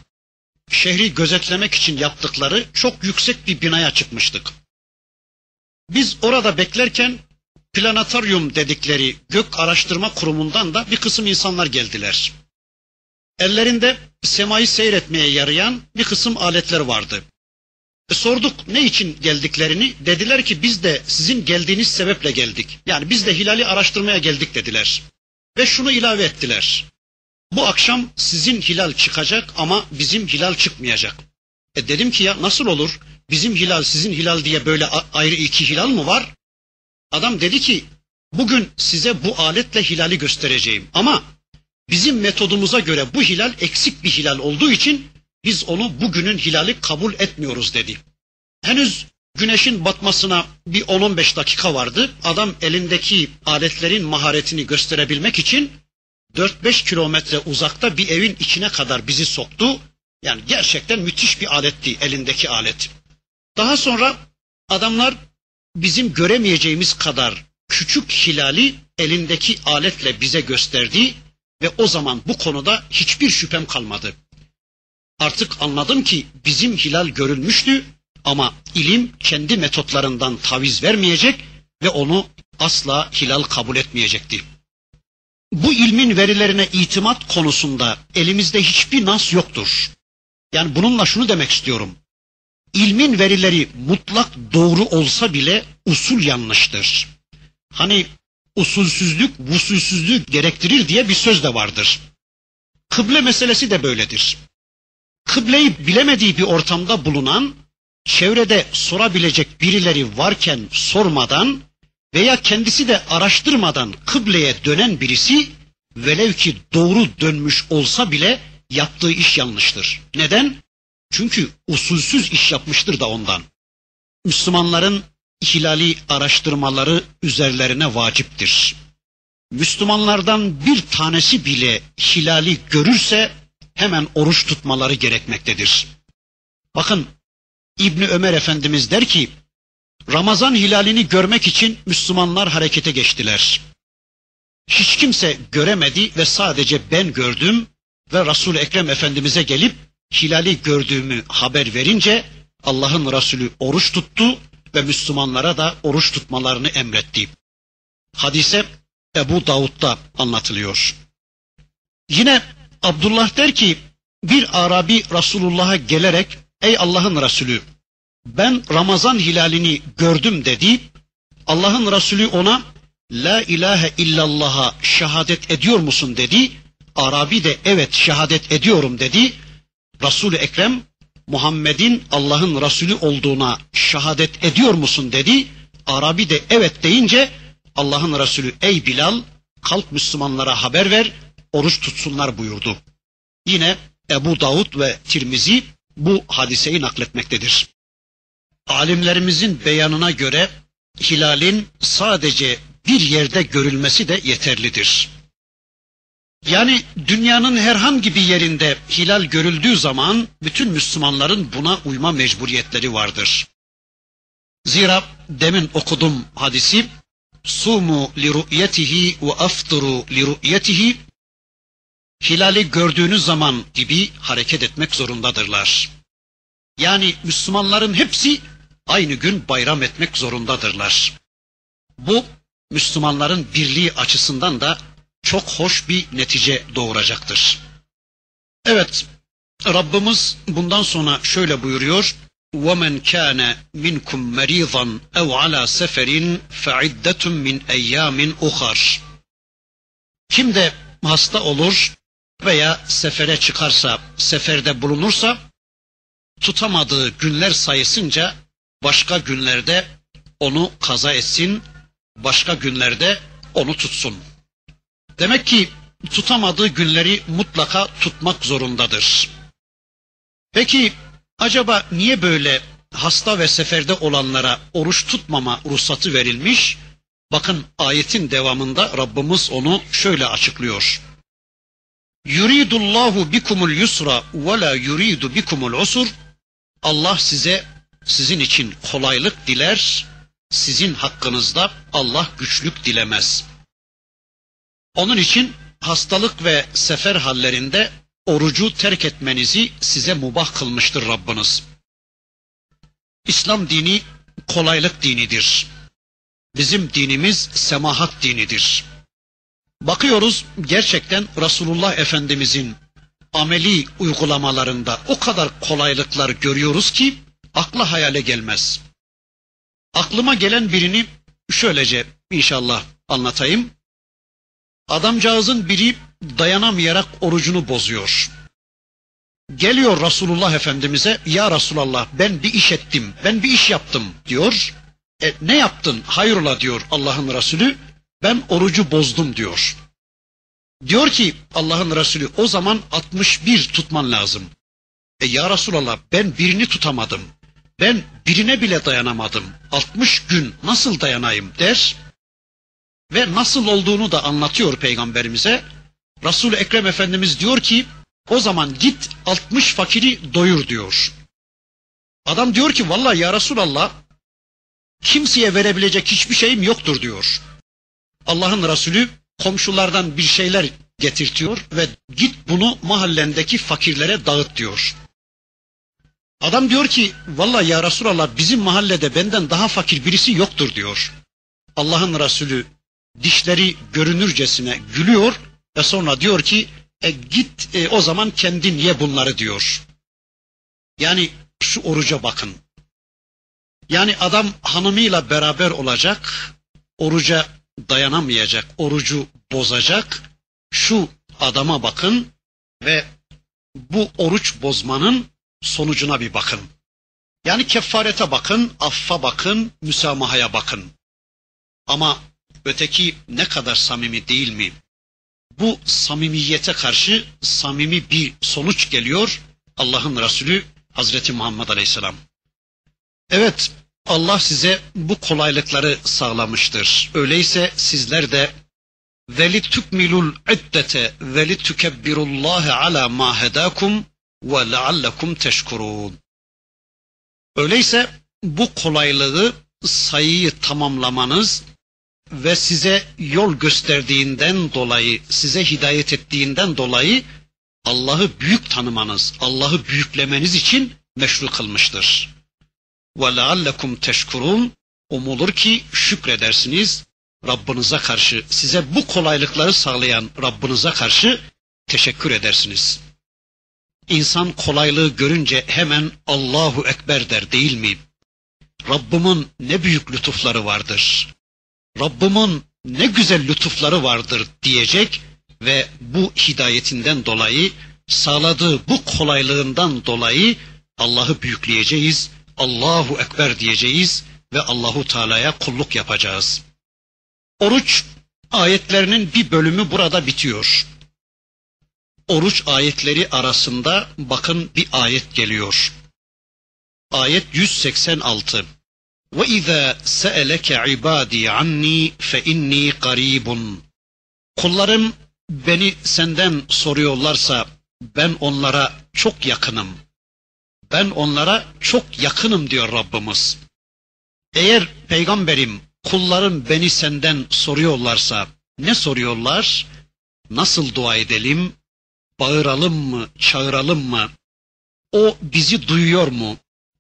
A: şehri gözetlemek için yaptıkları çok yüksek bir binaya çıkmıştık. Biz orada beklerken planetaryum dedikleri gök araştırma kurumundan da bir kısım insanlar geldiler. Ellerinde semayı seyretmeye yarayan bir kısım aletler vardı. E, sorduk ne için geldiklerini. Dediler ki biz de sizin geldiğiniz sebeple geldik. Yani biz de hilali araştırmaya geldik dediler. Ve şunu ilave ettiler. Bu akşam sizin hilal çıkacak ama bizim hilal çıkmayacak. E dedim ki ya nasıl olur? Bizim hilal sizin hilal diye böyle ayrı iki hilal mı var? Adam dedi ki bugün size bu aletle hilali göstereceğim ama bizim metodumuza göre bu hilal eksik bir hilal olduğu için biz onu bugünün hilali kabul etmiyoruz dedi. Henüz güneşin batmasına bir 10-15 dakika vardı. Adam elindeki aletlerin maharetini gösterebilmek için 4-5 kilometre uzakta bir evin içine kadar bizi soktu. Yani gerçekten müthiş bir aletti elindeki alet. Daha sonra adamlar bizim göremeyeceğimiz kadar küçük hilali elindeki aletle bize gösterdi ve o zaman bu konuda hiçbir şüphem kalmadı. Artık anladım ki bizim hilal görülmüştü ama ilim kendi metotlarından taviz vermeyecek ve onu asla hilal kabul etmeyecekti. Bu ilmin verilerine itimat konusunda elimizde hiçbir nas yoktur. Yani bununla şunu demek istiyorum. İlmin verileri mutlak doğru olsa bile usul yanlıştır. Hani usulsüzlük vusulsüzlük gerektirir diye bir söz de vardır. Kıble meselesi de böyledir. Kıbleyi bilemediği bir ortamda bulunan, çevrede sorabilecek birileri varken sormadan veya kendisi de araştırmadan kıbleye dönen birisi velev ki doğru dönmüş olsa bile yaptığı iş yanlıştır. Neden? Çünkü usulsüz iş yapmıştır da ondan. Müslümanların hilali araştırmaları üzerlerine vaciptir. Müslümanlardan bir tanesi bile hilali görürse hemen oruç tutmaları gerekmektedir. Bakın İbni Ömer Efendimiz der ki Ramazan hilalini görmek için Müslümanlar harekete geçtiler. Hiç kimse göremedi ve sadece ben gördüm ve Resul Ekrem Efendimize gelip hilali gördüğümü haber verince Allah'ın Resulü oruç tuttu ve Müslümanlara da oruç tutmalarını emretti. Hadise Ebu Davud'da anlatılıyor. Yine Abdullah der ki bir Arabi Resulullah'a gelerek ey Allah'ın Resulü ben Ramazan hilalini gördüm dedi. Allah'ın Resulü ona La ilahe illallah'a şehadet ediyor musun dedi. Arabi de evet şehadet ediyorum dedi. Resul-i Ekrem
B: Muhammed'in Allah'ın Resulü olduğuna şehadet ediyor musun dedi. Arabi de evet deyince Allah'ın Resulü ey Bilal kalk Müslümanlara haber ver oruç tutsunlar buyurdu. Yine Ebu Davud ve Tirmizi bu hadiseyi nakletmektedir. Alimlerimizin beyanına göre hilalin sadece bir yerde görülmesi de yeterlidir. Yani dünyanın herhangi bir yerinde hilal görüldüğü zaman bütün Müslümanların buna uyma mecburiyetleri vardır. Zira demin okudum hadisi sumu li ru'yetihi ve afturu li ru'yetihi hilali gördüğünüz zaman gibi hareket etmek zorundadırlar. Yani Müslümanların hepsi aynı gün bayram etmek zorundadırlar. Bu Müslümanların birliği açısından da çok hoş bir netice doğuracaktır. Evet, Rabbimiz bundan sonra şöyle buyuruyor. وَمَنْ كَانَ مِنْكُمْ مَرِيضًا اَوْ عَلَى سَفَرٍ فَعِدَّةٌ مِنْ اَيَّامٍ اُخَرٍ Kim de hasta olur veya sefere çıkarsa, seferde bulunursa, tutamadığı günler sayısınca başka günlerde onu kaza etsin, başka günlerde onu tutsun. Demek ki tutamadığı günleri mutlaka tutmak zorundadır. Peki acaba niye böyle hasta ve seferde olanlara oruç tutmama ruhsatı verilmiş? Bakın ayetin devamında Rabbimiz onu şöyle açıklıyor. Yuridullahu bikumul yusra ve la yuridu bikumul usur. Allah size sizin için kolaylık diler, sizin hakkınızda Allah güçlük dilemez. Onun için hastalık ve sefer hallerinde orucu terk etmenizi size mubah kılmıştır Rabbiniz. İslam dini kolaylık dinidir. Bizim dinimiz semahat dinidir. Bakıyoruz gerçekten Resulullah Efendimizin ameli uygulamalarında o kadar kolaylıklar görüyoruz ki akla hayale gelmez. Aklıma gelen birini şöylece inşallah anlatayım. Adamcağızın biri dayanamayarak orucunu bozuyor. Geliyor Resulullah Efendimiz'e ya Resulallah ben bir iş ettim, ben bir iş yaptım diyor. E, ne yaptın? Hayrola diyor Allah'ın Resulü. Ben orucu bozdum diyor. Diyor ki Allah'ın Resulü o zaman 61 tutman lazım. E ya Resulallah ben birini tutamadım. Ben birine bile dayanamadım. 60 gün nasıl dayanayım der. Ve nasıl olduğunu da anlatıyor peygamberimize. Resul Ekrem Efendimiz diyor ki o zaman git 60 fakiri doyur diyor. Adam diyor ki vallahi ya Resulallah kimseye verebilecek hiçbir şeyim yoktur diyor. Allah'ın Resulü komşulardan bir şeyler getirtiyor ve git bunu mahallendeki fakirlere dağıt diyor. Adam diyor ki vallahi ya Resulallah bizim mahallede benden daha fakir birisi yoktur diyor. Allah'ın Resulü dişleri görünürcesine gülüyor ve sonra diyor ki e, git e, o zaman kendin ye bunları diyor. Yani şu oruca bakın. Yani adam hanımıyla beraber olacak, oruca dayanamayacak, orucu bozacak. Şu adama bakın ve bu oruç bozmanın sonucuna bir bakın. Yani kefarete bakın, affa bakın, müsamahaya bakın. Ama öteki ne kadar samimi değil mi? Bu samimiyete karşı samimi bir sonuç geliyor Allah'ın Resulü Hazreti Muhammed Aleyhisselam. Evet Allah size bu kolaylıkları sağlamıştır. Öyleyse sizler de veli tukmilul iddete veli tukebbirullahi ala ma hedakum ve leallekum teşkurun. Öyleyse bu kolaylığı sayıyı tamamlamanız ve size yol gösterdiğinden dolayı, size hidayet ettiğinden dolayı Allah'ı büyük tanımanız, Allah'ı büyüklemeniz için meşru kılmıştır. Leallekum teşkurun umulur ki şükredersiniz. Rabbinize karşı, size bu kolaylıkları sağlayan Rabbinize karşı teşekkür edersiniz. İnsan kolaylığı görünce hemen Allahu Ekber der değil mi? Rabbimin ne büyük lütufları vardır. Rabbimin ne güzel lütufları vardır diyecek ve bu hidayetinden dolayı sağladığı bu kolaylığından dolayı Allah'ı büyükleyeceğiz, Allahu Ekber diyeceğiz ve Allahu Teala'ya kulluk yapacağız. Oruç ayetlerinin bir bölümü burada bitiyor. Oruç ayetleri arasında bakın bir ayet geliyor. Ayet 186. Se'eleke ibâdî anni fe inni qaribun. Kullarım beni senden soruyorlarsa ben onlara çok yakınım. Ben onlara çok yakınım diyor Rabbimiz. Eğer peygamberim kullarım beni senden soruyorlarsa ne soruyorlar? Nasıl dua edelim? Bağıralım mı, çağıralım mı? O bizi duyuyor mu?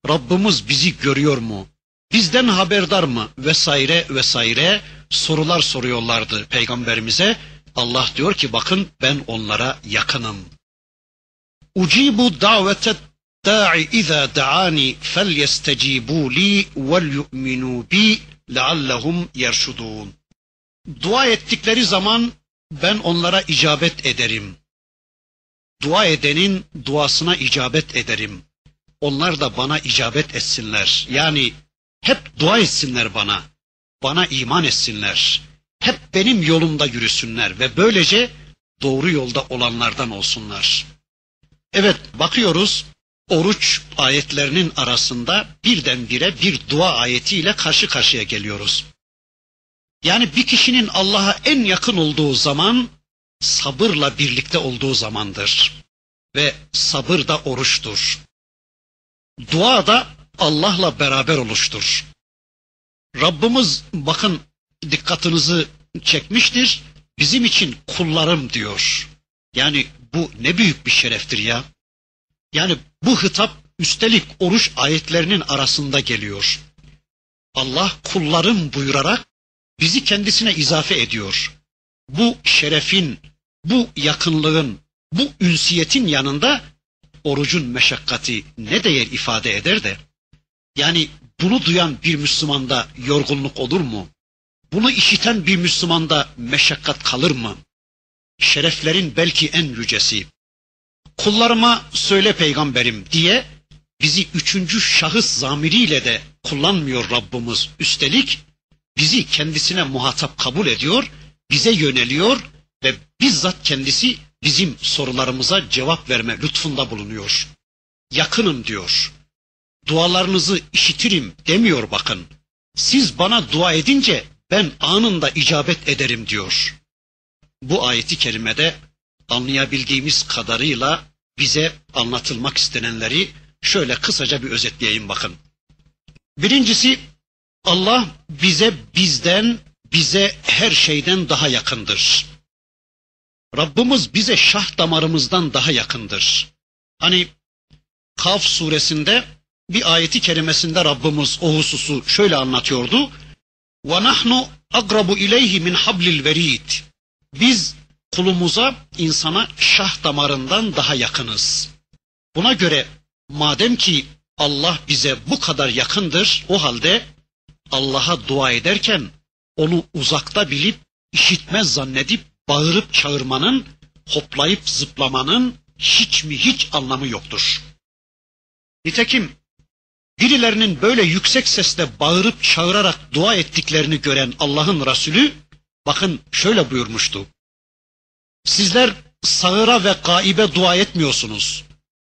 B: Rabbimiz bizi görüyor mu? Bizden haberdar mı? Vesaire vesaire sorular soruyorlardı peygamberimize. Allah diyor ki bakın ben onlara yakınım. Ucibu davete da'i iza da'ani fel yestecibu li vel yu'minu bi leallehum yerşudun. Dua ettikleri zaman ben onlara icabet ederim. Dua edenin duasına icabet ederim. Onlar da bana icabet etsinler. Yani hep dua etsinler bana. Bana iman etsinler. Hep benim yolumda yürüsünler ve böylece doğru yolda olanlardan olsunlar. Evet bakıyoruz oruç ayetlerinin arasında birdenbire bir dua ayetiyle karşı karşıya geliyoruz. Yani bir kişinin Allah'a en yakın olduğu zaman sabırla birlikte olduğu zamandır. Ve sabır da oruçtur. Dua da Allah'la beraber oluştur. Rabbimiz bakın dikkatinizi çekmiştir. Bizim için kullarım diyor. Yani bu ne büyük bir şereftir ya. Yani bu hitap üstelik oruç ayetlerinin arasında geliyor. Allah kullarım buyurarak bizi kendisine izafe ediyor. Bu şerefin, bu yakınlığın, bu ünsiyetin yanında orucun meşakkati ne değer ifade eder de yani bunu duyan bir Müslümanda yorgunluk olur mu? Bunu işiten bir Müslümanda meşakkat kalır mı? Şereflerin belki en yücesi. Kullarıma söyle peygamberim diye bizi üçüncü şahıs zamiriyle de kullanmıyor Rabbimiz. Üstelik bizi kendisine muhatap kabul ediyor, bize yöneliyor ve bizzat kendisi bizim sorularımıza cevap verme lütfunda bulunuyor. Yakınım diyor. Dualarınızı işitirim demiyor bakın. Siz bana dua edince ben anında icabet ederim diyor. Bu ayeti kerimede anlayabildiğimiz kadarıyla bize anlatılmak istenenleri şöyle kısaca bir özetleyeyim bakın. Birincisi Allah bize bizden, bize her şeyden daha yakındır. Rabbimiz bize şah damarımızdan daha yakındır. Hani Kaf suresinde bir ayeti kerimesinde Rabbimiz o hususu şöyle anlatıyordu. Ve nahnu agrabu ileyhi min hablil verid. Biz kulumuza, insana şah damarından daha yakınız. Buna göre madem ki Allah bize bu kadar yakındır, o halde Allah'a dua ederken onu uzakta bilip, işitmez zannedip, bağırıp çağırmanın, hoplayıp zıplamanın hiç mi hiç anlamı yoktur. Nitekim birilerinin böyle yüksek sesle bağırıp çağırarak dua ettiklerini gören Allah'ın Resulü bakın şöyle buyurmuştu. Sizler sağıra ve gaibe dua etmiyorsunuz.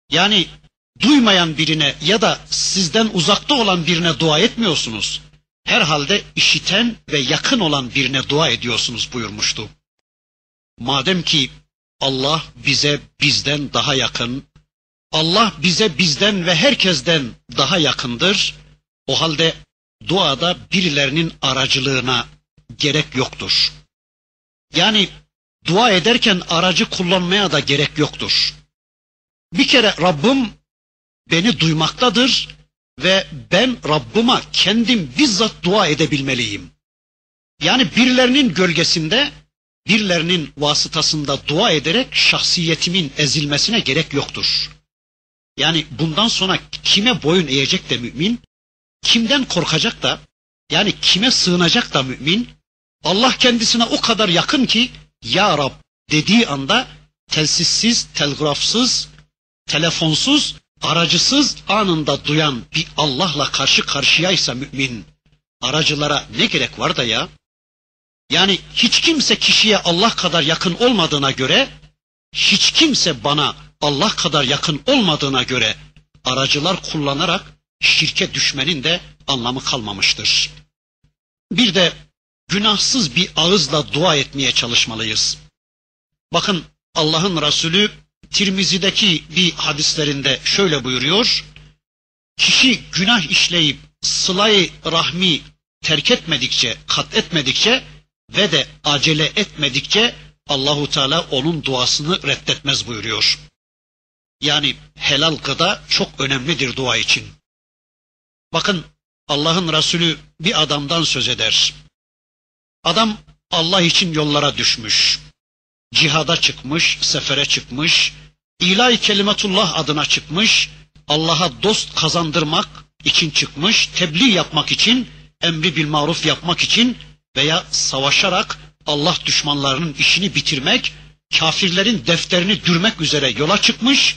B: Yani duymayan birine ya da sizden uzakta olan birine dua etmiyorsunuz. Herhalde işiten ve yakın olan birine dua ediyorsunuz buyurmuştu. Madem ki Allah bize bizden daha yakın, Allah bize bizden ve herkesten daha yakındır. O halde duada birilerinin aracılığına gerek yoktur. Yani dua ederken aracı kullanmaya da gerek yoktur. Bir kere Rabbim beni duymaktadır ve ben Rabbıma kendim bizzat dua edebilmeliyim. Yani birilerinin gölgesinde, birilerinin vasıtasında dua ederek şahsiyetimin ezilmesine gerek yoktur. Yani bundan sonra kime boyun eğecek de mümin, kimden korkacak da, yani kime sığınacak da mümin, Allah kendisine o kadar yakın ki, Ya Rab dediği anda telsizsiz, telgrafsız, telefonsuz aracısız anında duyan bir Allah'la karşı karşıyaysa mümin, aracılara ne gerek var da ya? Yani hiç kimse kişiye Allah kadar yakın olmadığına göre, hiç kimse bana Allah kadar yakın olmadığına göre aracılar kullanarak şirke düşmenin de anlamı kalmamıştır. Bir de günahsız bir ağızla dua etmeye çalışmalıyız. Bakın Allah'ın Resulü Tirmizi'deki bir hadislerinde şöyle buyuruyor. Kişi günah işleyip sılayı rahmi terk etmedikçe, kat etmedikçe ve de acele etmedikçe Allahu Teala onun duasını reddetmez buyuruyor. Yani helal gıda çok önemlidir dua için. Bakın Allah'ın Resulü bir adamdan söz eder. Adam Allah için yollara düşmüş. Cihada çıkmış, sefere çıkmış, ilahi kelimetullah adına çıkmış, Allah'a dost kazandırmak için çıkmış, tebliğ yapmak için, emri bil maruf yapmak için veya savaşarak Allah düşmanlarının işini bitirmek, kafirlerin defterini dürmek üzere yola çıkmış.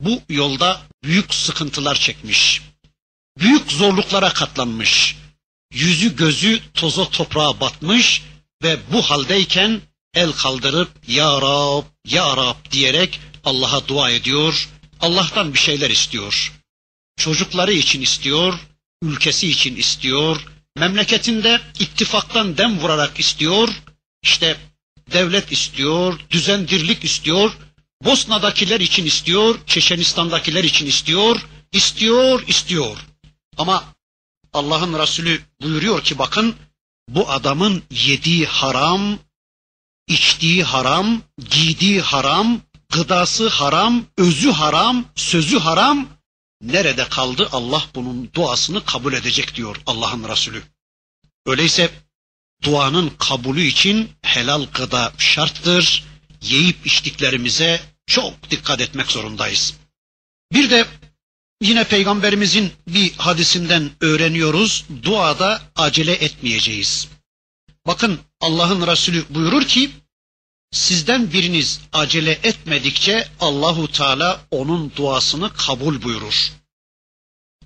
B: Bu yolda büyük sıkıntılar çekmiş. Büyük zorluklara katlanmış. Yüzü gözü toza toprağa batmış ve bu haldeyken el kaldırıp ya Rab, ya Rab diyerek Allah'a dua ediyor. Allah'tan bir şeyler istiyor. Çocukları için istiyor, ülkesi için istiyor, memleketinde ittifaktan dem vurarak istiyor, işte devlet istiyor, düzendirlik istiyor, Bosna'dakiler için istiyor, Çeçenistan'dakiler için istiyor, istiyor, istiyor. Ama Allah'ın Resulü buyuruyor ki bakın bu adamın yediği haram, içtiği haram, giydiği haram, gıdası haram, özü haram, sözü haram. Nerede kaldı Allah bunun duasını kabul edecek diyor Allah'ın Resulü. Öyleyse duanın kabulü için helal gıda şarttır. Yiyip içtiklerimize çok dikkat etmek zorundayız. Bir de yine peygamberimizin bir hadisinden öğreniyoruz. Duada acele etmeyeceğiz. Bakın Allah'ın Resulü buyurur ki sizden biriniz acele etmedikçe Allahu Teala onun duasını kabul buyurur.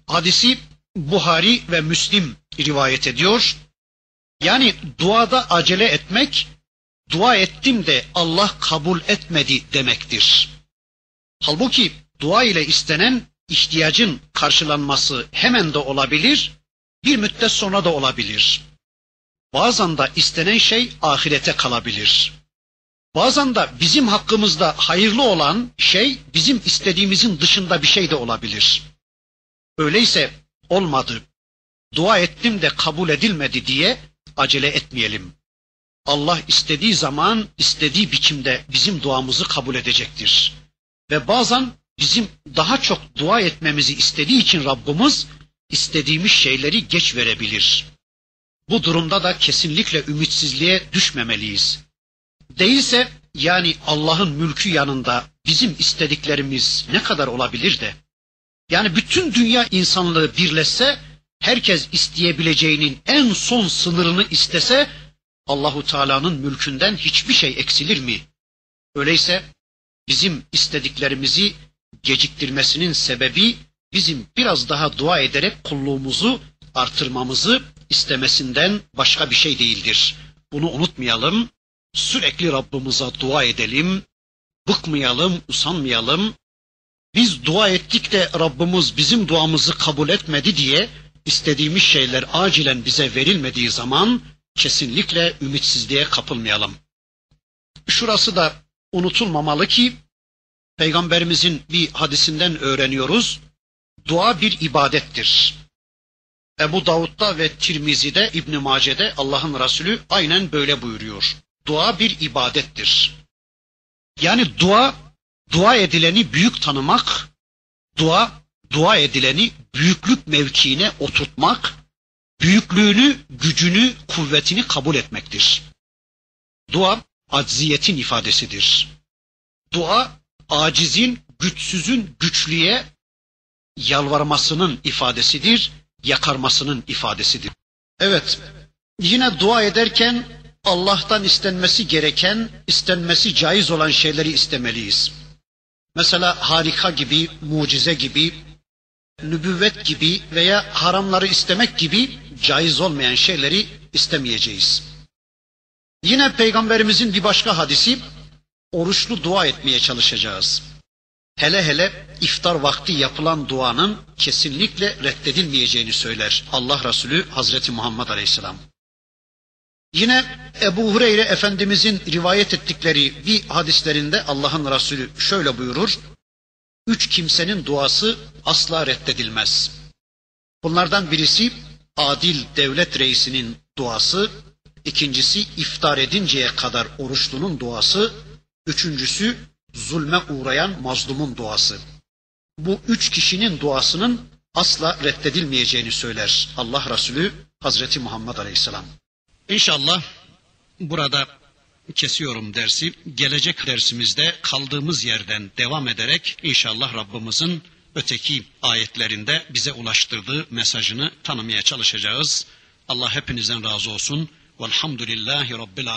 B: Hadisi Buhari ve Müslim rivayet ediyor. Yani duada acele etmek, dua ettim de Allah kabul etmedi demektir. Halbuki dua ile istenen ihtiyacın karşılanması hemen de olabilir, bir müddet sonra da olabilir. Bazen de istenen şey ahirete kalabilir. Bazen de bizim hakkımızda hayırlı olan şey bizim istediğimizin dışında bir şey de olabilir. Öyleyse olmadı, dua ettim de kabul edilmedi diye acele etmeyelim. Allah istediği zaman, istediği biçimde bizim duamızı kabul edecektir. Ve bazen bizim daha çok dua etmemizi istediği için Rabbimiz istediğimiz şeyleri geç verebilir. Bu durumda da kesinlikle ümitsizliğe düşmemeliyiz. Değilse yani Allah'ın mülkü yanında bizim istediklerimiz ne kadar olabilir de? Yani bütün dünya insanlığı birleşse, herkes isteyebileceğinin en son sınırını istese, Allahu Teala'nın mülkünden hiçbir şey eksilir mi? Öyleyse bizim istediklerimizi geciktirmesinin sebebi bizim biraz daha dua ederek kulluğumuzu artırmamızı istemesinden başka bir şey değildir. Bunu unutmayalım. Sürekli Rabbimize dua edelim. Bıkmayalım, usanmayalım. Biz dua ettik de Rabbimiz bizim duamızı kabul etmedi diye istediğimiz şeyler acilen bize verilmediği zaman kesinlikle ümitsizliğe kapılmayalım. Şurası da unutulmamalı ki Peygamberimizin bir hadisinden öğreniyoruz. Dua bir ibadettir. Ebu Davud'da ve Tirmizi'de, İbn Mace'de Allah'ın Resulü aynen böyle buyuruyor. Dua bir ibadettir. Yani dua, dua edileni büyük tanımak, dua, dua edileni büyüklük mevkiine oturtmak, büyüklüğünü, gücünü, kuvvetini kabul etmektir. Dua, acziyetin ifadesidir. Dua, acizin, güçsüzün güçlüye yalvarmasının ifadesidir, yakarmasının ifadesidir. Evet, yine dua ederken Allah'tan istenmesi gereken, istenmesi caiz olan şeyleri istemeliyiz. Mesela harika gibi, mucize gibi, nübüvvet gibi veya haramları istemek gibi caiz olmayan şeyleri istemeyeceğiz. Yine peygamberimizin bir başka hadisi oruçlu dua etmeye çalışacağız. Hele hele iftar vakti yapılan duanın kesinlikle reddedilmeyeceğini söyler Allah Resulü Hazreti Muhammed Aleyhisselam. Yine Ebu Hureyre Efendimizin rivayet ettikleri bir hadislerinde Allah'ın Resulü şöyle buyurur. Üç kimsenin duası asla reddedilmez. Bunlardan birisi adil devlet reisinin duası, ikincisi iftar edinceye kadar oruçlunun duası, üçüncüsü zulme uğrayan mazlumun duası. Bu üç kişinin duasının asla reddedilmeyeceğini söyler Allah Resulü Hazreti Muhammed Aleyhisselam. İnşallah burada kesiyorum dersi. Gelecek dersimizde kaldığımız yerden devam ederek inşallah Rabbimizin öteki ayetlerinde bize ulaştırdığı mesajını tanımaya çalışacağız. Allah hepinizden razı olsun. Velhamdülillahi Rabbil